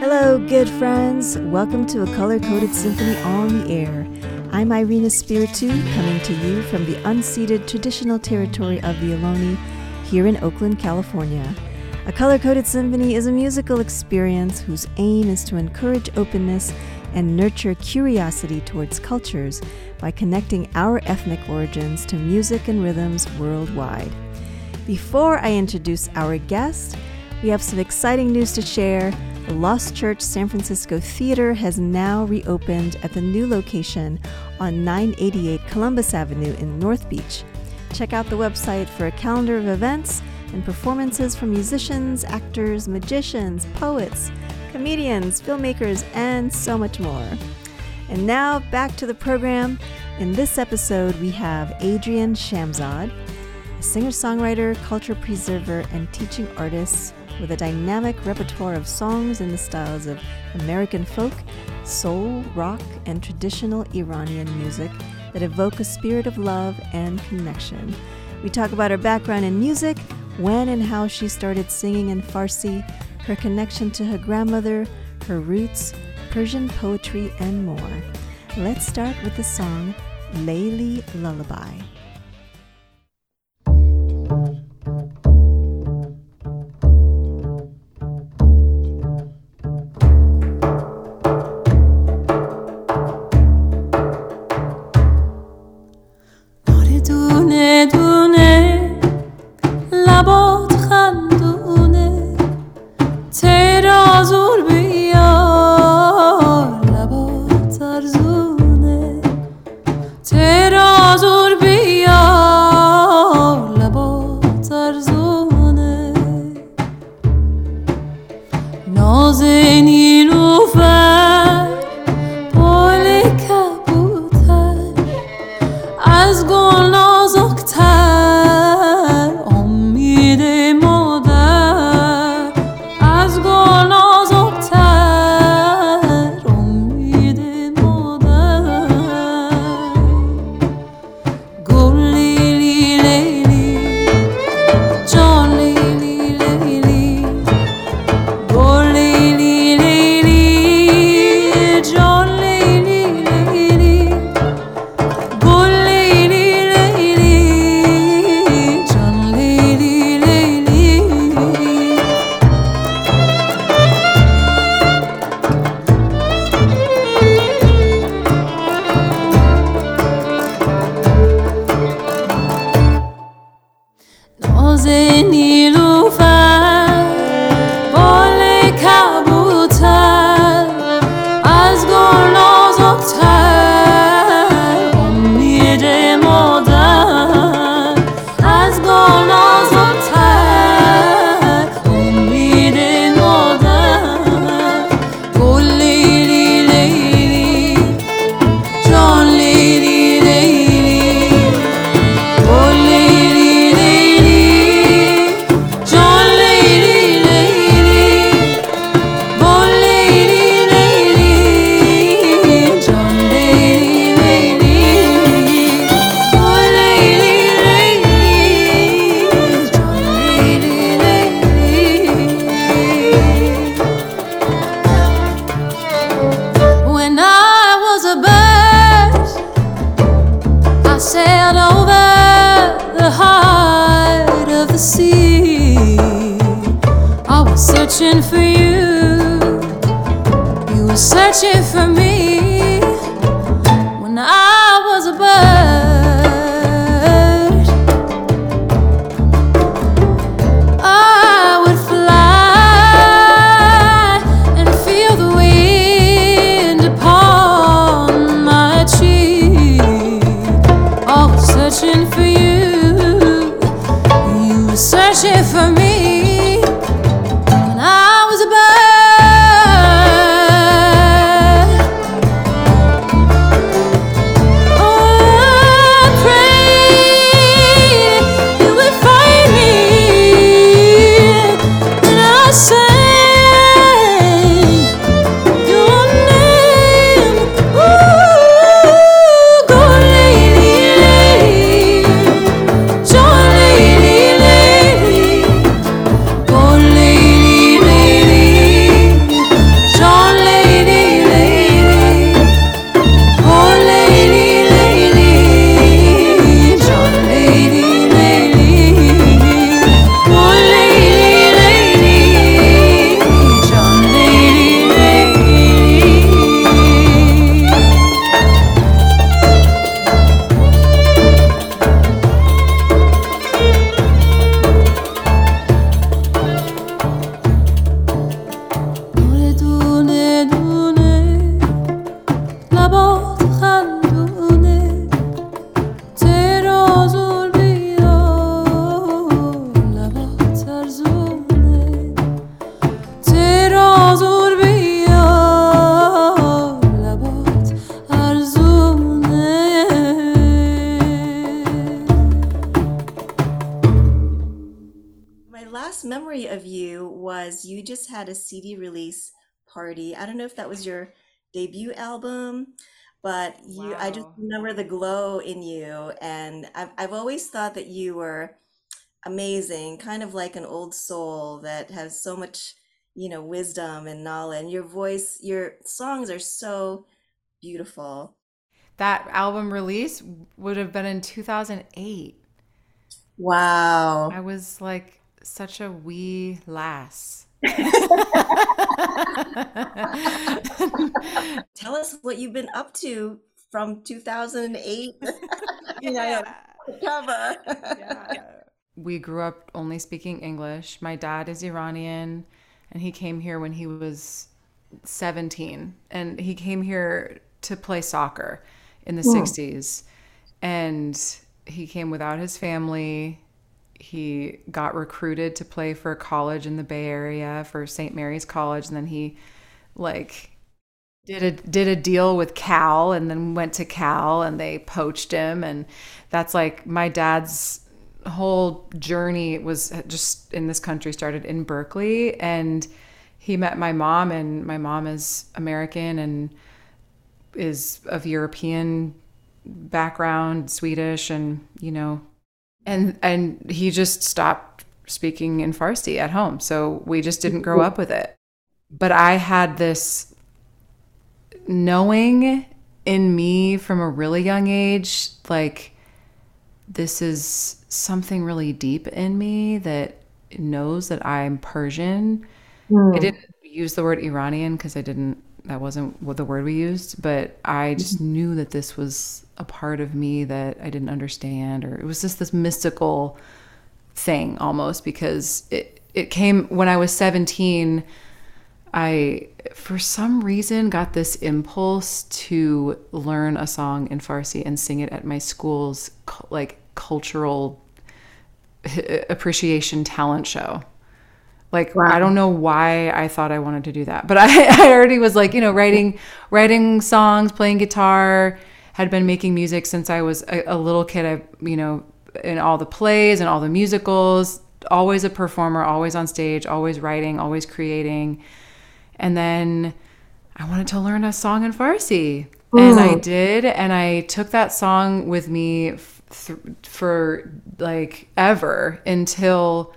Hello, good friends. Welcome to a color coded symphony on the air. I'm Irina Spiritu, coming to you from the unceded traditional territory of the Ohlone here in Oakland, California. A color coded symphony is a musical experience whose aim is to encourage openness and nurture curiosity towards cultures by connecting our ethnic origins to music and rhythms worldwide. Before I introduce our guest, we have some exciting news to share. The Lost Church San Francisco Theater has now reopened at the new location on 988 Columbus Avenue in North Beach. Check out the website for a calendar of events and performances from musicians, actors, magicians, poets, comedians, filmmakers, and so much more. And now back to the program. In this episode, we have Adrienne Shamszad, a singer songwriter, culture preserver, and teaching artist with a dynamic repertoire of songs in the styles of American folk, soul, rock, and traditional Iranian music that evoke a spirit of love and connection. We talk about her background in music, when and how she started singing in Farsi, her connection to her grandmother, her roots, Persian poetry, and more. Let's start with the song Layli Lullaby. Party. I don't know if that was your debut album, but you I just remember the glow in you and I've I've always thought that you were amazing, kind of like an old soul that has so much, you know, wisdom and knowledge. And your voice, your songs are so beautiful. That album release would have been in 2008. Wow. I was like such a wee lass. Tell us what you've been up to from 2008. You know, Yeah. cover. Yeah. We grew up only speaking English. My dad is Iranian and he came here when he was 17 and he came here to play soccer in the hmm. 60s and he came without his family. He got recruited to play for a college in the Bay Area for St. Mary's College and then he like did a did a deal with Cal and then went to Cal and they poached him and that's like my dad's whole journey was just in this country started in Berkeley and he met my mom and my mom is American and is of European background, Swedish and you know and and he just stopped speaking in Farsi at home. So we just didn't grow up with it. But I had this knowing in me from a really young age like this is something really deep in me that knows that I'm Persian. I hmm. didn't use the word Iranian because I didn't, that wasn't what the word we used, but I mm-hmm. just knew that this was a part of me that I didn't understand, or it was just this mystical thing almost because it, it came when I was 17. I, for some reason, got this impulse to learn a song in Farsi and sing it at my school's like cultural appreciation talent show. Like I don't know why I thought I wanted to do that, but I, I already was like you know writing writing songs, playing guitar, had been making music since I was a, a little kid. I you know in all the plays and all the musicals, always a performer, always on stage, always writing, always creating. And then I wanted to learn a song in Farsi. And I did. And I took that song with me f- th- for like ever until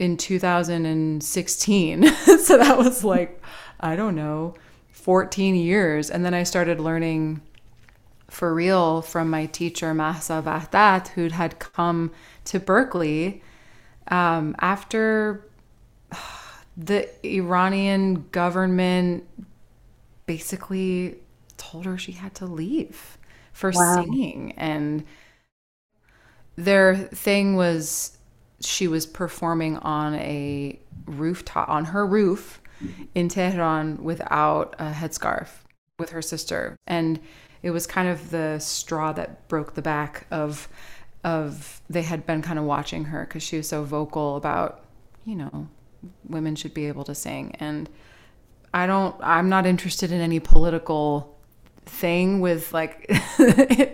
in 2016. so that was like, I don't know, 14 years. And then I started learning for real from my teacher, Mahsa Vahdat, who had come to Berkeley um, after the Iranian government basically told her she had to leave for Wow. singing. And their thing was she was performing on a rooftop, on her roof in Tehran without a headscarf with her sister. And it was kind of the straw that broke the back of of they had been kind of watching her because she was so vocal about you know women should be able to sing and I don't I'm not interested in any political thing with like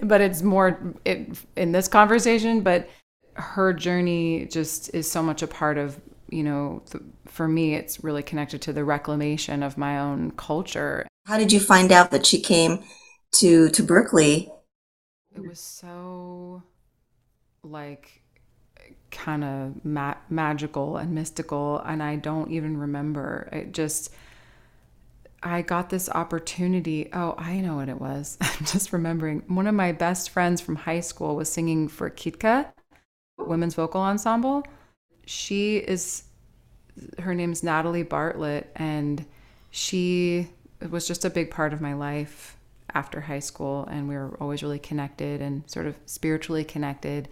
but it's more it, in this conversation but her journey just is so much a part of you know th- for me it's really connected to the reclamation of my own culture How did you find out that she came to to Berkeley? it was so like kind of ma- magical and mystical and i don't even remember it just I got this opportunity. Oh, I know what it was. I'm just remembering. One of my best friends from high school was singing for Kitka, Women's Vocal Ensemble. She is, her name's Natalie Bartlett, and she was just a big part of my life after high school. And we were always really connected and sort of spiritually connected.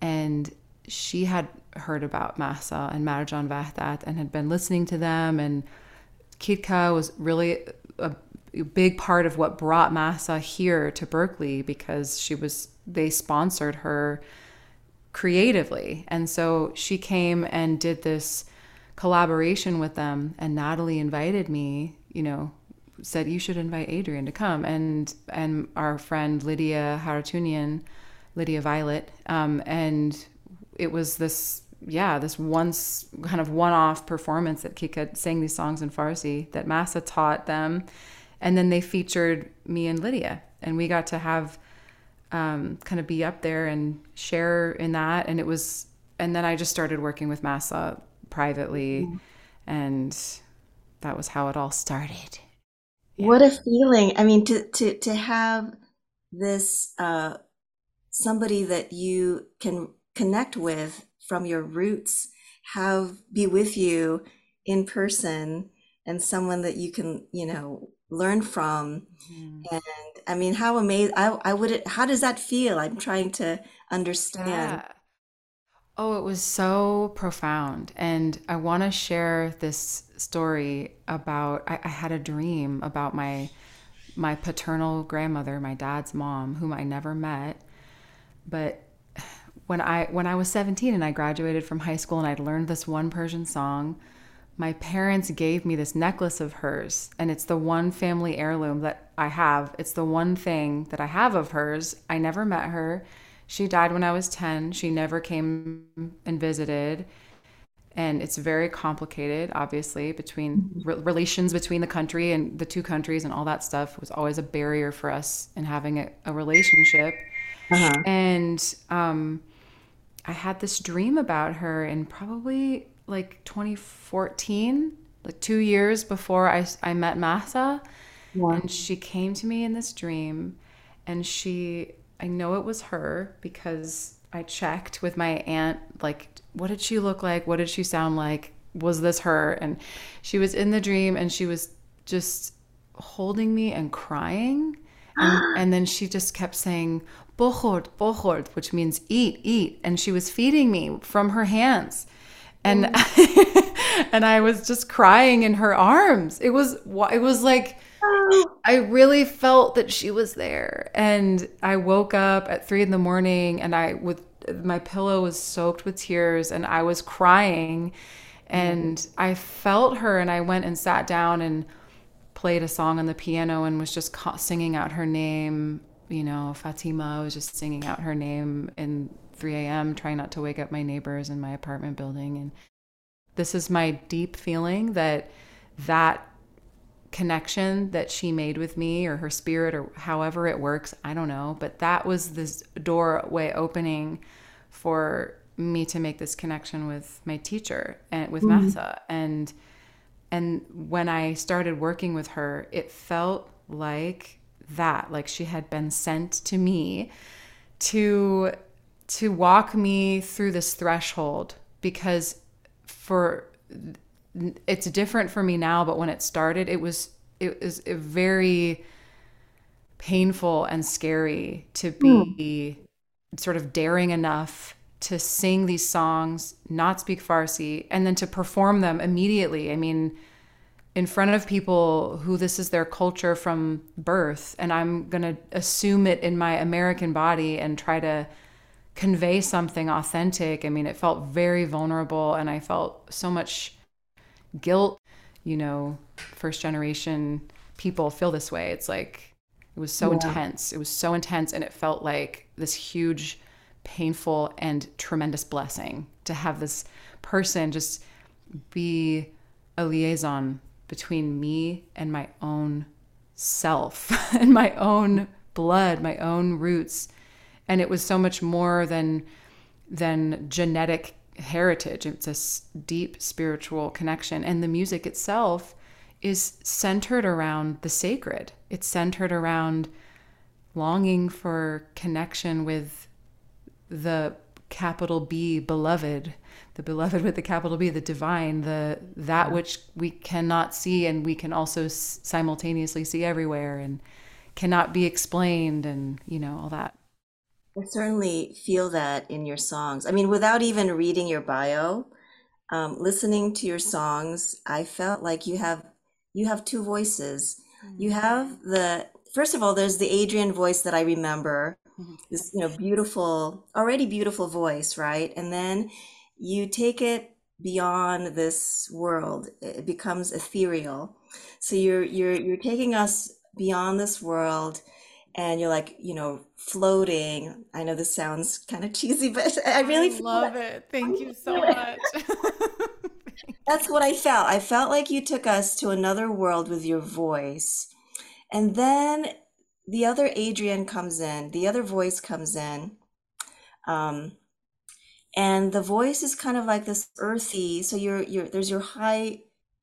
And she had heard about Mahsa and Marjan Vahdat and had been listening to them and Kitka was really a big part of what brought Mahsa here to Berkeley because she was they sponsored her creatively. And so she came and did this collaboration with them and Natalie invited me, you know, said you should invite Adrienne to come and and our friend Lydia Haratunian, Lydia Violet, um, and it was this yeah, this once kind of one off performance that Kitka sang these songs in Farsi that Mahsa taught them. And then they featured me and Lydia, and we got to have um, kind of be up there and share in that. And it was, and then I just started working with Mahsa privately, mm-hmm. and that was how it all started. Yeah. What a feeling! I mean, to to to have this uh, somebody that you can connect with from your roots have be with you in person and someone that you can you know learn from. Mm-hmm. and i mean how amazing i, I would how does that feel? I'm trying to understand. Yeah. oh it was so profound. And i want to share this story about I, I had a dream about my my paternal grandmother my dad's mom whom i never met. But when I when I was 17 and I graduated from high school and I'd learned this one Persian song, my parents gave me this necklace of hers and it's the one family heirloom that I have. It's the one thing that I have of hers. I never met her. She died when I was 10. She never came and visited. And it's very complicated, obviously, between re- relations between the country and the two countries and all that stuff was always a barrier for us in having a, a relationship. Uh-huh. And um, I had this dream about her in probably like 2014, like two years before I, I met Mahsa. Yeah. And she came to me in this dream and she, I know it was her because I checked with my aunt, like, what did she look like? What did she sound like? Was this her? And she was in the dream and she was just holding me and crying. And, and then she just kept saying, bohord, bohord, which means eat, eat. And she was feeding me from her hands. And mm. and I was just crying in her arms. It was it was like I really felt that she was there. And I woke up at three in the morning and I with my pillow was soaked with tears and I was crying. And mm. I felt her and I went and sat down and played a song on the piano and was just singing out her name you know, Fatima was just singing out her name in 3 a.m., trying not to wake up my neighbors in my apartment building. And this is my deep feeling that that connection that she made with me or her spirit or however it works, I don't know, but that was this doorway opening for me to make this connection with my teacher and with mm-hmm. Mahsa. And and when I started working with her, it felt like that like she had been sent to me to to walk me through this threshold because for it's different for me now but when it started it was it was very painful and scary to be mm. sort of daring enough to sing these songs not speak farsi and then to perform them immediately i mean in front of people who this is their culture from birth and i'm going to assume it in my american body and try to convey something authentic i mean it felt very vulnerable and i felt so much guilt you know first generation people feel this way it's like it was so yeah. intense it was so intense and it felt like this huge painful and tremendous blessing to have this person just be a liaison between me and my own self and my own blood, my own roots. And it was so much more than than genetic heritage. It's a deep spiritual connection. And the music itself is centered around the sacred. It's centered around longing for connection with the capital B beloved the beloved with the capital B, the divine, the that which we cannot see and we can also simultaneously see everywhere and cannot be explained and you know all that. I certainly feel that in your songs. I mean, without even reading your bio, um, listening to your songs, I felt like you have you have two voices. Mm-hmm. You have the first of all, there's the Adrienne voice that I remember, mm-hmm. this you know beautiful, already beautiful voice, right? And then you take it beyond this world it becomes ethereal so you're you're you're taking us beyond this world and you're like, you know, floating. I know this sounds kind of cheesy, but I really I love like, it. Thank you so much. That's what I felt. I felt like you took us to another world with your voice. And then the other Adrienne comes in, the other voice comes in. Um, and the voice is kind of like this earthy. So you're, you're, there's your high,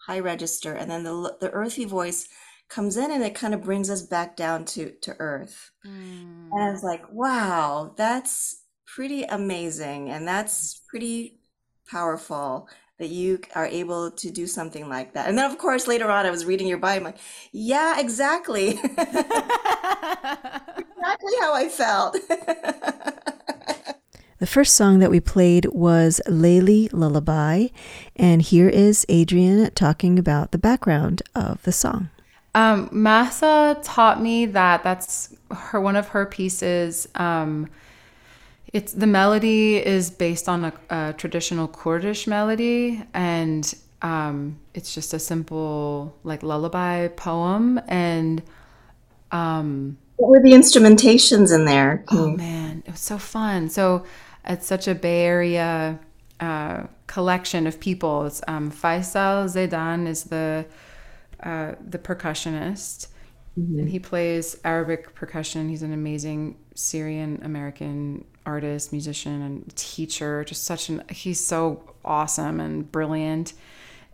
high register, and then the, the earthy voice comes in and it kind of brings us back down to to earth mm. and i was like wow that's pretty amazing and that's pretty powerful that you are able to do something like that and then of course later on i was reading your bio i'm like yeah exactly exactly how i felt The first song that we played was Layli Lullaby, and here is Adrienne talking about the background of the song. Um, Mahsa taught me that that's her one of her pieces. Um, it's the melody is based on a, a traditional Kurdish melody, and um, it's just a simple like lullaby poem. And um, what were the instrumentations in there? Oh man, it was so fun. So it's such a Bay Area uh, collection of people. It's, um, Faisal Zedan is the uh, the percussionist, mm-hmm. and he plays Arabic percussion. He's an amazing Syrian American artist, musician, and teacher. Just such an he's so awesome and brilliant,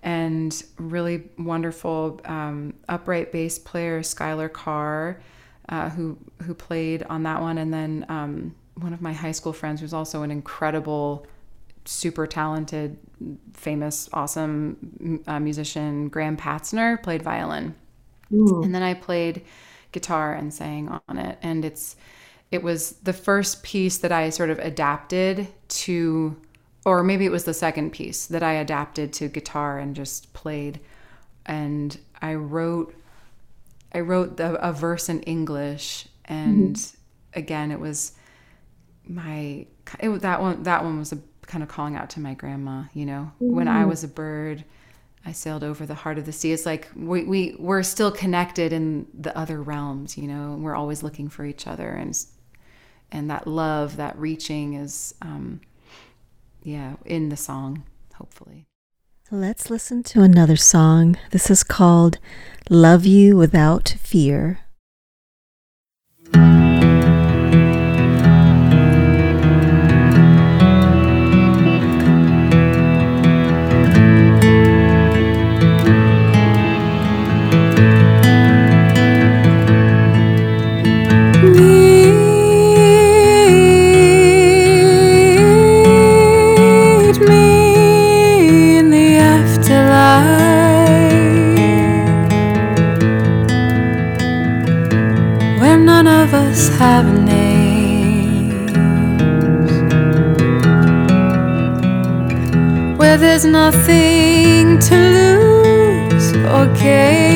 and really wonderful um, upright bass player Skylar Carr, uh, who who played on that one, and then um, one of my high school friends who's also an incredible super talented, famous, awesome uh, musician, Graham Patzner, played violin. Ooh. And then I played guitar and sang on it. And it's, it was the first piece that I sort of adapted to, or maybe it was the second piece that I adapted to guitar and just played. And I wrote, I wrote the, a verse in English, and mm-hmm. again, it was my it, that one. That one was a kind of calling out to my grandma, you know, mm-hmm. when I mm-hmm. was a bird, I sailed over the heart of the sea. It's like we, we we're still connected in the other realms, you know, we're always looking for each other and and that love, that reaching is um yeah, in the song, hopefully. Let's listen to another song. This is called Love You Without Fear. There's nothing to lose or gain.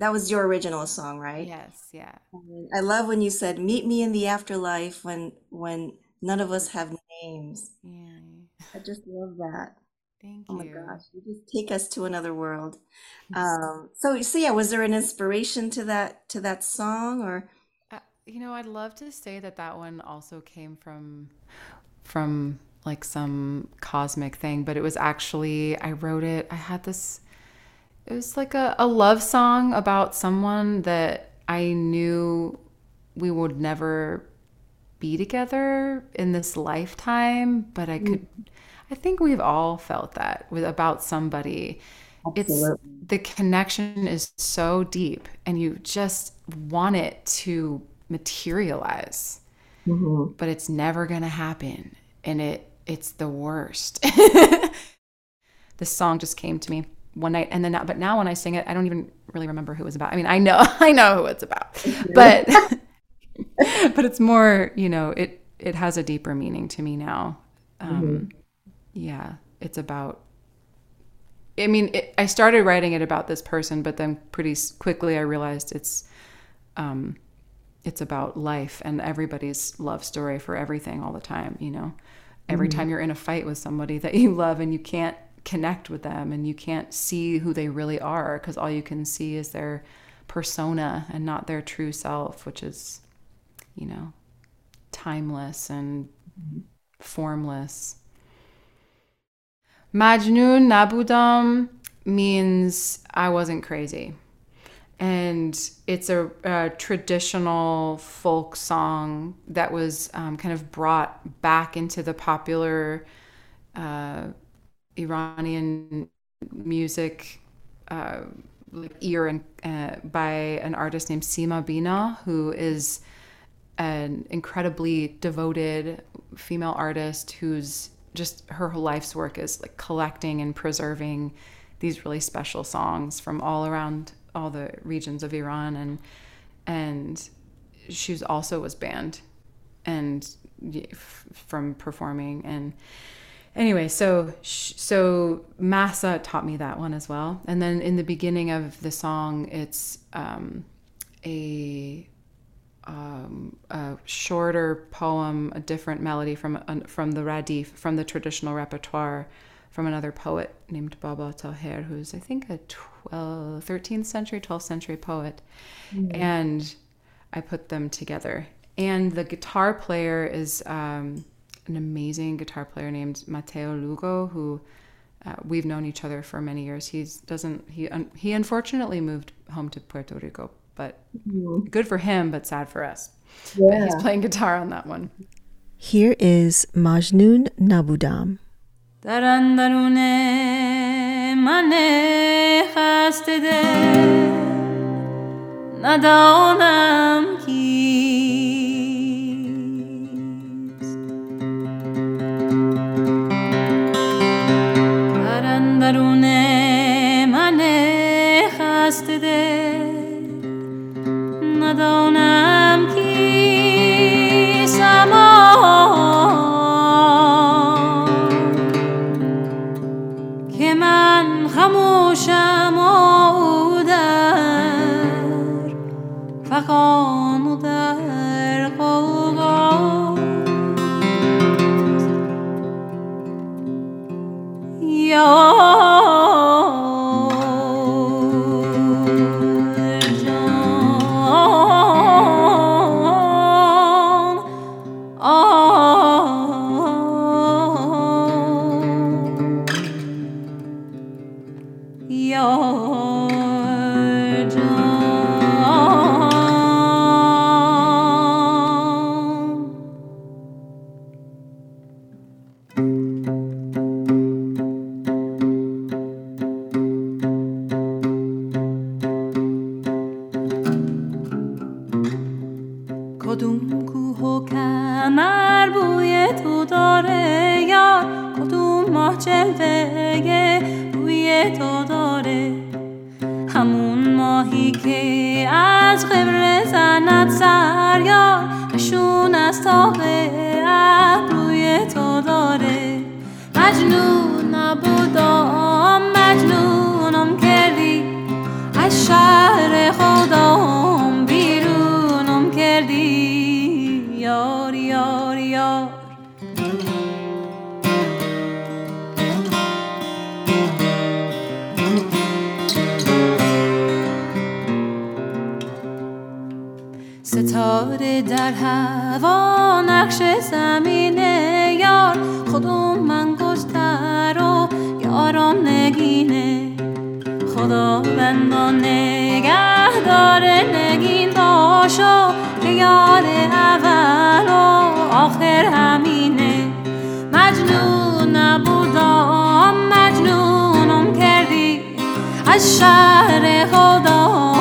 That was your original song, right? Yes, yeah. I love when you said, "Meet me in the afterlife when when none of us have names." Yeah. I just love that. Thank you. Oh my gosh, you just take us to another world. Um, so so yeah, was there an inspiration to that to that song or? Uh, you know, I'd love to say that that one also came from from like some cosmic thing, but it was actually I wrote it. I had this it was like a, a love song about someone that I knew we would never be together in this lifetime, but I could I think we've all felt that with about somebody. Absolutely. It's the connection is so deep and you just want it to materialize. Mm-hmm. But it's never going to happen and it it's the worst. this song just came to me one night and then now, but now when I sing it, I don't even really remember who it was about. I mean, I know I know who it's about. But but it's more, you know, it it has a deeper meaning to me now. Um yeah, it's about I mean, it, I started writing it about this person, but then pretty quickly I realized it's um it's about life and everybody's love story for everything all the time, you know. Every time you're in a fight with somebody that you love and you can't connect with them and you can't see who they really are because all you can see is their persona and not their true self, which is, you know, timeless and formless. Majnun Nabudam means I wasn't crazy. And it's a, a traditional folk song that was um, kind of brought back into the popular uh, Iranian music uh, like ear and, uh, by an artist named Sima Bina, who is an incredibly devoted female artist who's just her whole life's work is like collecting and preserving these really special songs from all around all the regions of Iran. And and she also was banned and from performing. And anyway so so Mahsa taught me that one as well. And then in the beginning of the song it's um, a um, a shorter poem, a different melody from from the radif, from the traditional repertoire, from another poet named Baba Taher, who's I think a 12, 13th century, 12th century poet, and I put them together. And the guitar player is um, an amazing guitar player named Mateo Lugo who uh, we've known each other for many years. He's doesn't he un, he unfortunately moved home to Puerto Rico, but mm-hmm. good for him, but sad for us. Yeah. But he's playing guitar on that one. Here is Majnun Nabudam. Tarandarune manejaste de کدوم کوه و کمر بوی تو داره یار کدوم ماه جلوه روی تو داره؟ همون ماهی که از قبر زند سر یار نشون از تاق در هوا نقش زمینه یار خودم من گستر و یارم نگینه. خدا بندان نگه داره نگین باشا که یار اول و آخر همینه. مجنون نبودم مجنونم کردی. از شهر خودم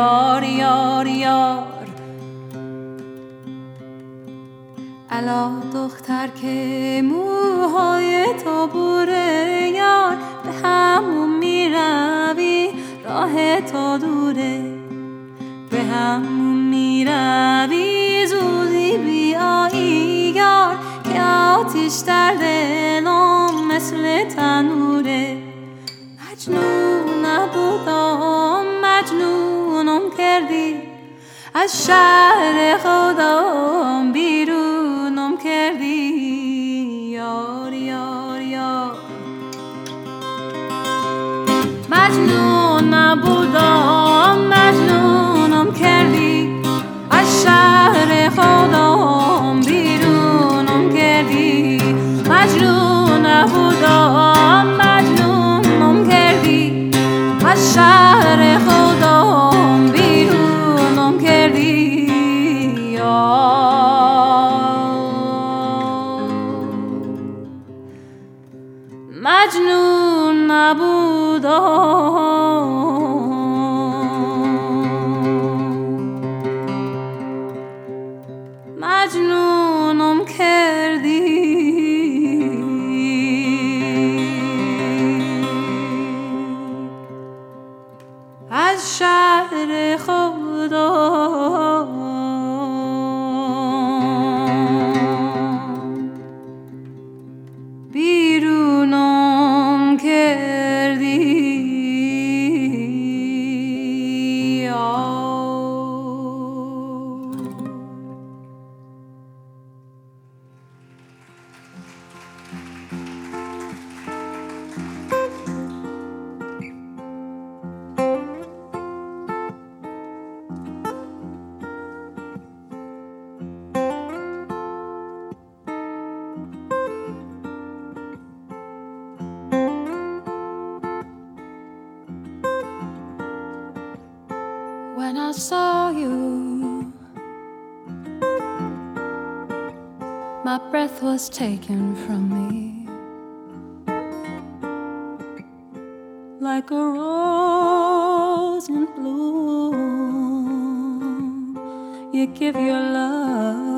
یار یار یار. الا دختر که موهای تو بوره یار به همون می‌روی راه تو دوره. به همون می‌روی زودی بیایی یار که آتیش در دلم مثل تنوره. مجنون نبودم از شهر خودم بیرونم کردی یار یار یار. مجنون نبودم مجنونم کردی از شهر خودم نبود. When I saw you, my breath was taken from me. Like a rose in bloom, you give your love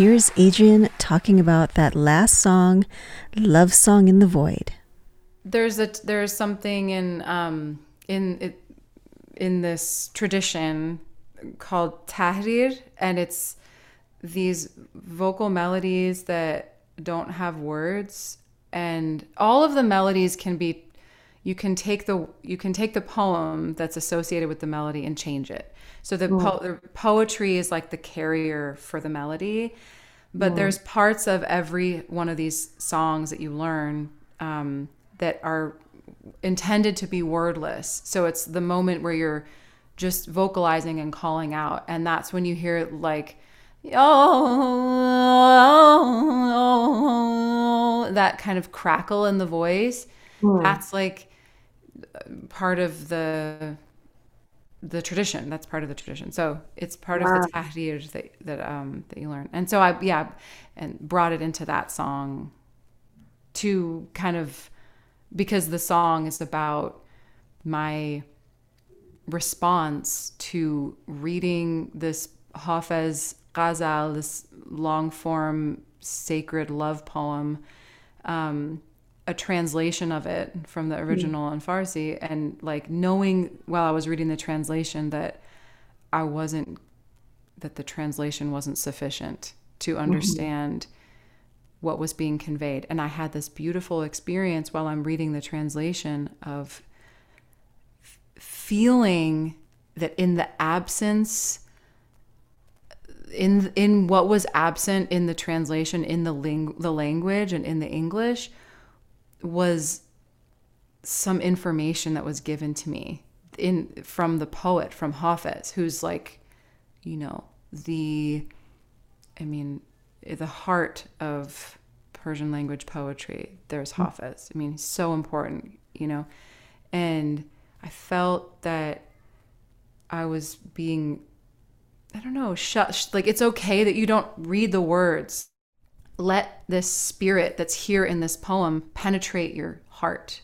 Here's Adrienne talking about that last song, Love Song in the Void. There's a there's something in um in it in this tradition called tahrir and it's these vocal melodies that don't have words and all of the melodies can be you can take the you can take the poem that's associated with the melody and change it so the, mm. po- the poetry is like the carrier for the melody but mm. there's parts of every one of these songs that you learn um, that are intended to be wordless. So it's the moment where you're just vocalizing and calling out and that's when you hear like oh, that kind of crackle in the voice. Mm. That's like part of the the tradition that's part of the tradition. So it's part of the tahrir that that um that you learn. And so i yeah and brought it into that song to kind of because the song is about my response to reading this Hafez Ghazal, this long form sacred love poem, um, a translation of it from the hmm. original in Farsi, and like knowing while I was reading the translation that I wasn't, that the translation wasn't sufficient to mm-hmm. understand what was being conveyed. And I had this beautiful experience while I'm reading the translation of feeling that in the absence in in what was absent in the translation in the ling- the language and in the English was some information that was given to me in from the poet from Hafez who's like you know the I mean the heart of Persian language poetry there's hmm. Hafez I mean so important you know and I felt that I was being, I don't know, shut. Like it's okay that you don't read the words. Let this spirit that's here in this poem penetrate your heart.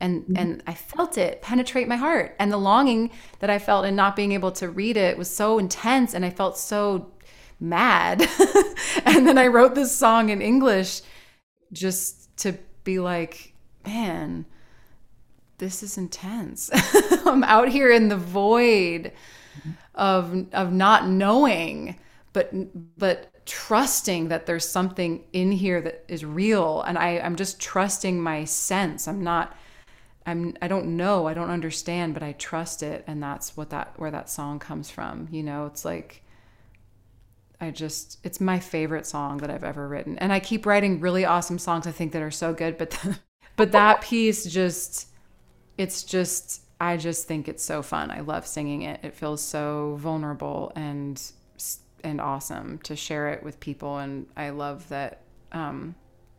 And mm-hmm. and I felt it penetrate my heart. And the longing that I felt in not being able to read it was so intense and I felt so mad. and then I wrote this song in English just to be like, man, this is intense. I'm out here in the void mm-hmm. of of not knowing, but but trusting that there's something in here that is real, and I I'm just trusting my sense. I'm not. I'm I don't know. I don't understand, but I trust it, and that's what that where that song comes from. You know, it's like. I just it's my favorite song that I've ever written. And I keep writing really awesome songs I think that are so good, but but that piece just it's just I just think it's so fun. I love singing it. It feels so vulnerable and and awesome to share it with people, and I love that um,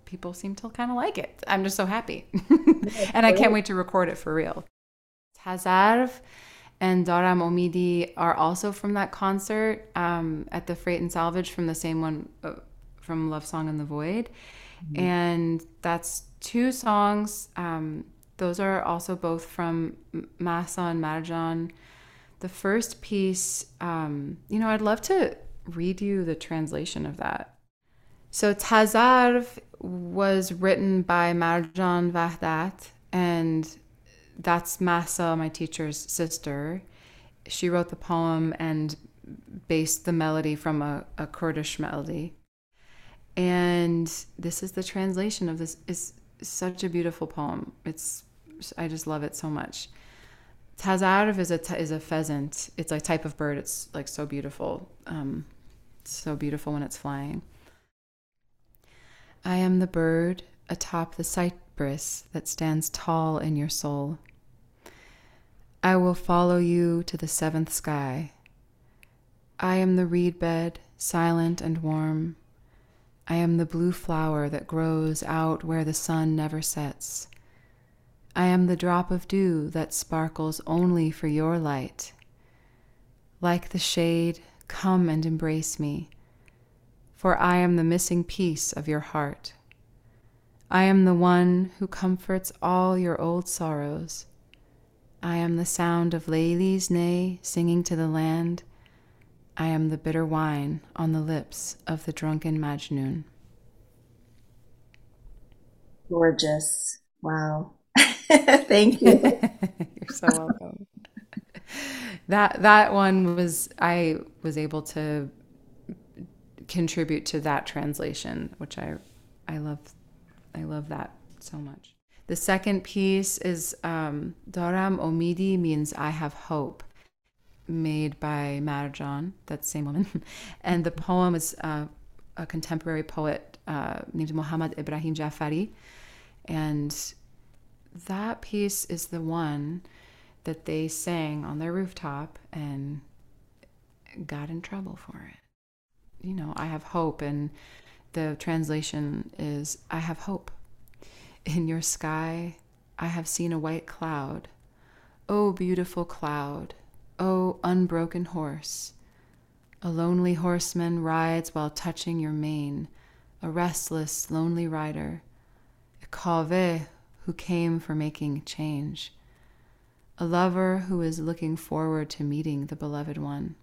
people seem to kind of like it. I'm just so happy, and I can't wait to record it for real. Tazarv and Daram Omidi are also from that concert um, at the Freight and Salvage from the same one uh, from Love Song in the Void, and that's two songs. Um, those are also both from Mahsa and Marjan. The first piece, um, you know, I'd love to read you the translation of that. So Tazarv was written by Marjan Vahdat, and that's Mahsa, my teacher's sister. She wrote the poem and based the melody from a, a Kurdish melody. And this is the translation of this. It's such a beautiful poem. It's I just love it so much. Tazarv is a is a pheasant. It's a type of bird. It's like so beautiful. Um, so beautiful when it's flying. I am the bird atop the cypress that stands tall in your soul. I will follow you to the seventh sky. I am the reed bed, silent and warm. I am the blue flower that grows out where the sun never sets. I am the drop of dew that sparkles only for your light. Like the shade, come and embrace me, for I am the missing piece of your heart. I am the one who comforts all your old sorrows. I am the sound of Layli's neigh singing to the land. I am the bitter wine on the lips of the drunken Majnun. Gorgeous. Wow. Thank you. You're so welcome. That that one was I was able to contribute to that translation, which I I love I love that so much. The second piece is um, Daram Omidi means I have hope, made by Marjan, that same woman. and the poem is uh, a contemporary poet uh, named Muhammad Ibrahim Jafari. And that piece is the one that they sang on their rooftop and got in trouble for it. You know, I have hope, and the translation is I have hope. In your sky, I have seen a white cloud. Oh, beautiful cloud. Oh, unbroken horse. A lonely horseman rides while touching your mane, a restless, lonely rider. A Kaveh who came for making change. A lover who is looking forward to meeting the beloved one.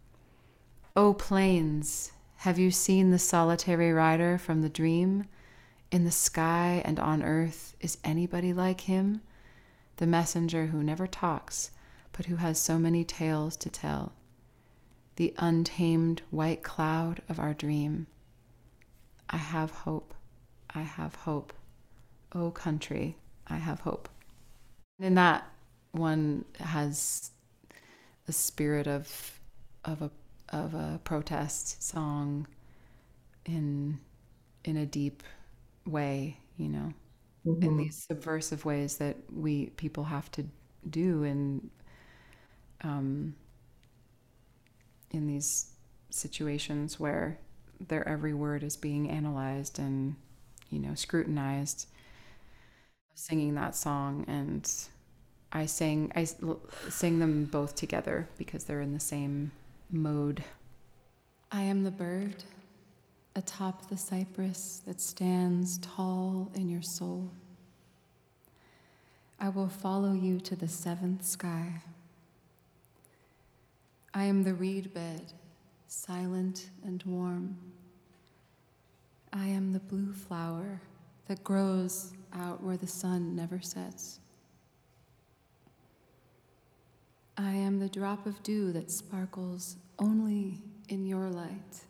O plains, have you seen the solitary rider from the dream? In the sky and on earth, is anybody like him? The messenger who never talks, but who has so many tales to tell. The untamed white cloud of our dream. I have hope. I have hope. O country, I have hope. And that one has a spirit of of a of a protest song in in a deep way, you know, mm-hmm. in these subversive ways that we people have to do in um, in these situations where their every word is being analyzed and you know scrutinized. Singing that song and I sang I sing them both together because they're in the same mode. I am the bird atop the cypress that stands tall in your soul. I will follow you to the seventh sky. I am the reed bed, silent and warm. I am the blue flower that grows out where the sun never sets. I am the drop of dew that sparkles only in your light.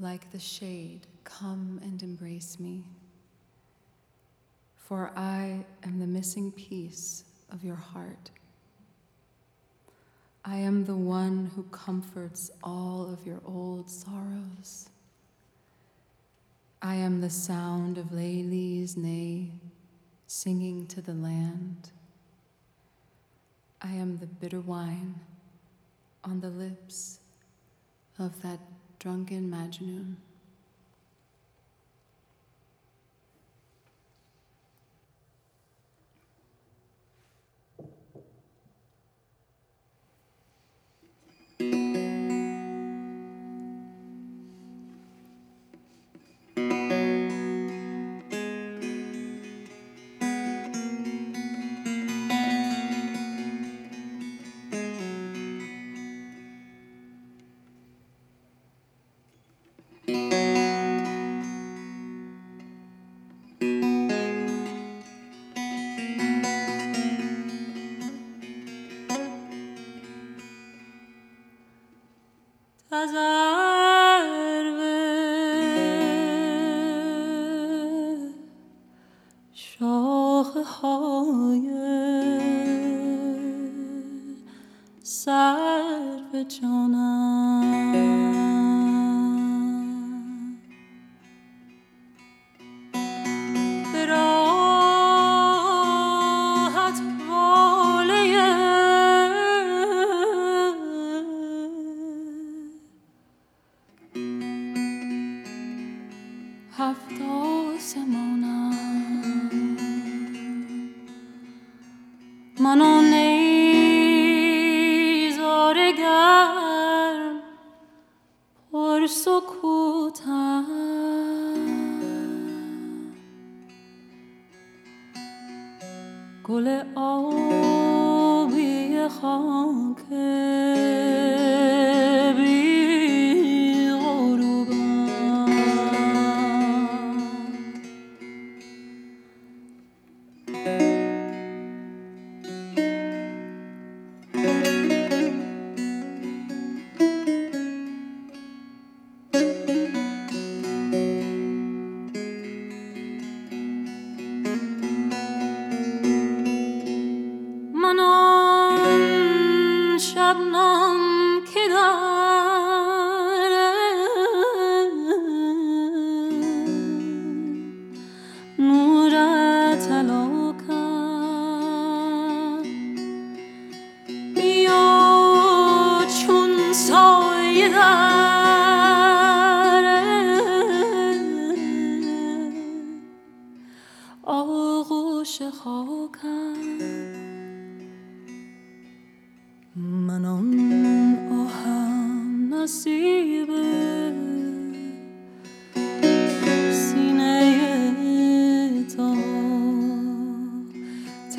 Like the shade, come and embrace me. For I am the missing piece of your heart. I am the one who comforts all of your old sorrows. I am the sound of Layli's neigh singing to the land. I am the bitter wine on the lips of that drunken Majnun.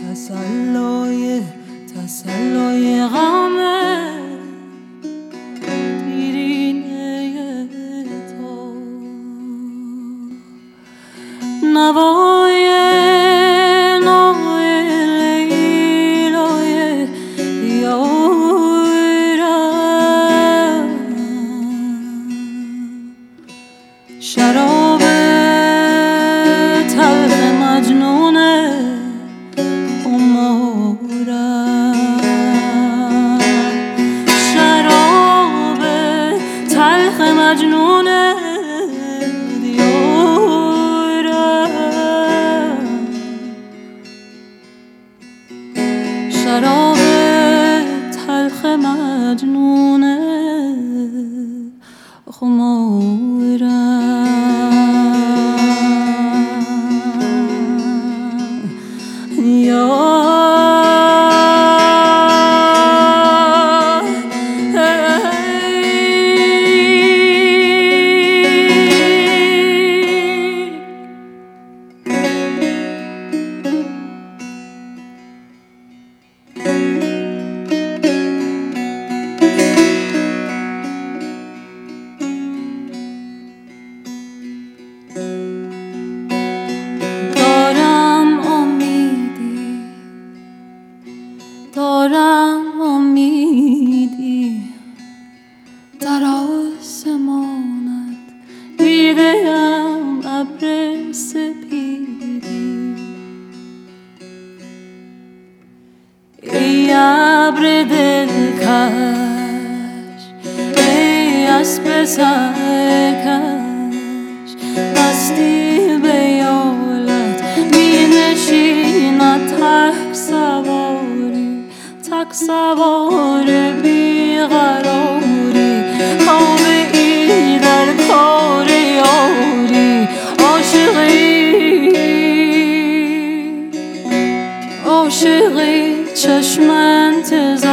تسلای تسلای غمه. ابر دلکش ای از سرکش دستی به یولت می نشیند تک سواری تک سوار بی قراری قوم ای در کار یاری عاشقی عاشقی. چشم انتظار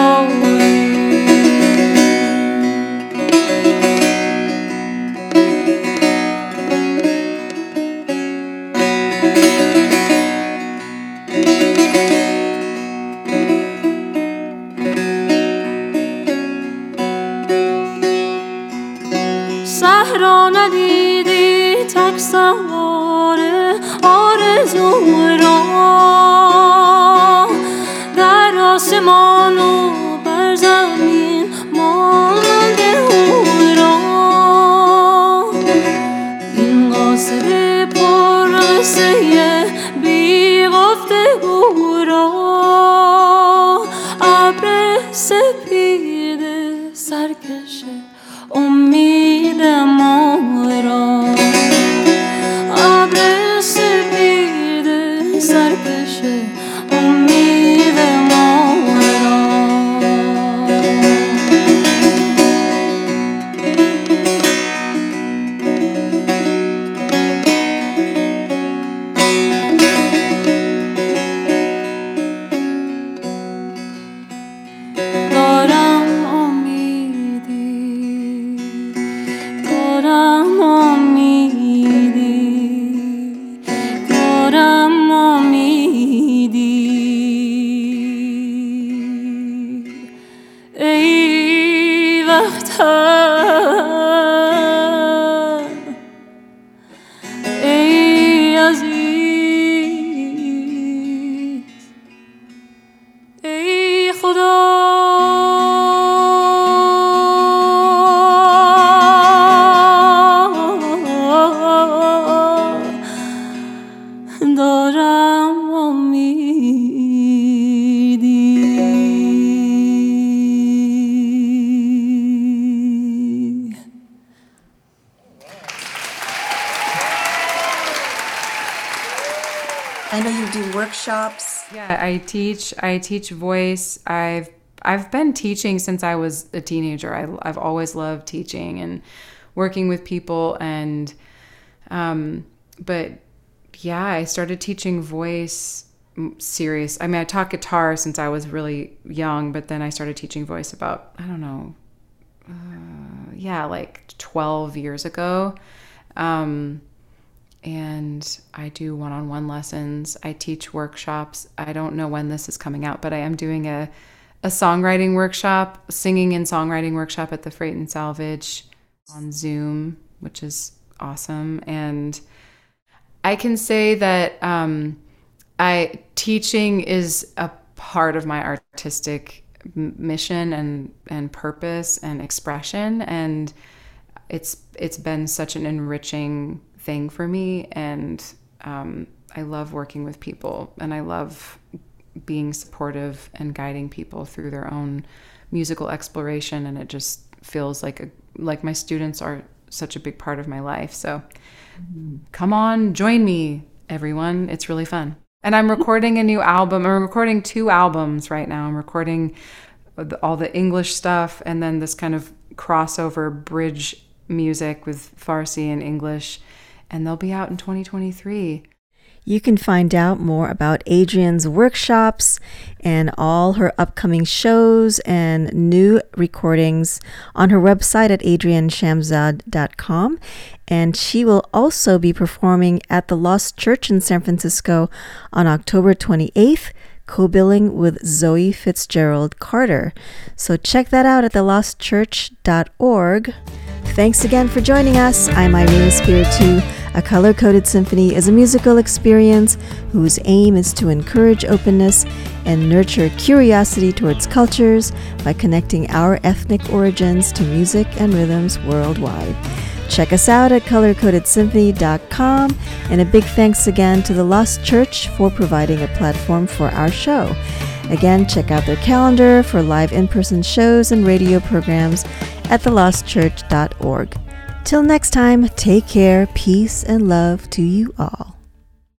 I teach. I teach voice. I've I've been teaching since I was a teenager. I, I've always loved teaching and working with people, and um, but yeah, I started teaching voice serious. I mean, I taught guitar since I was really young, but then I started teaching voice about I don't know, uh, yeah, like twelve years ago. Um, and I do one on one lessons. I teach workshops. I don't know when this is coming out, but I am doing a, a songwriting workshop, singing and songwriting workshop at the Freight and Salvage on Zoom, which is awesome. And I can say that um, I teaching is a part of my artistic mission and and purpose and expression and it's it's been such an enriching thing for me. And um, I love working with people and I love being supportive and guiding people through their own musical exploration. And it just feels like a, like my students are such a big part of my life. So come on, join me, everyone. It's really fun. And I'm recording a new album. I'm recording two albums right now. I'm recording all the English stuff and then this kind of crossover bridge music with Farsi and English and they'll be out in 2023. You can find out more about Adrienne's workshops and all her upcoming shows and new recordings on her website at adrienneshamszad.com. And she will also be performing at the Lost Church in San Francisco on October 28th, co billing with Zoe Fitzgerald Carter. So check that out at thelostchurch.org. Thanks again for joining us. I'm Irina Spiritu. A color coded symphony is a musical experience whose aim is to encourage openness and nurture curiosity towards cultures by connecting our ethnic origins to music and rhythms worldwide. Check us out at colorcodedsymphony.com, and a big thanks again to the Lost Church for providing a platform for our show. Again, check out their calendar for live in person shows and radio programs at thelostchurch.org. Till next time, take care, peace, and love to you all.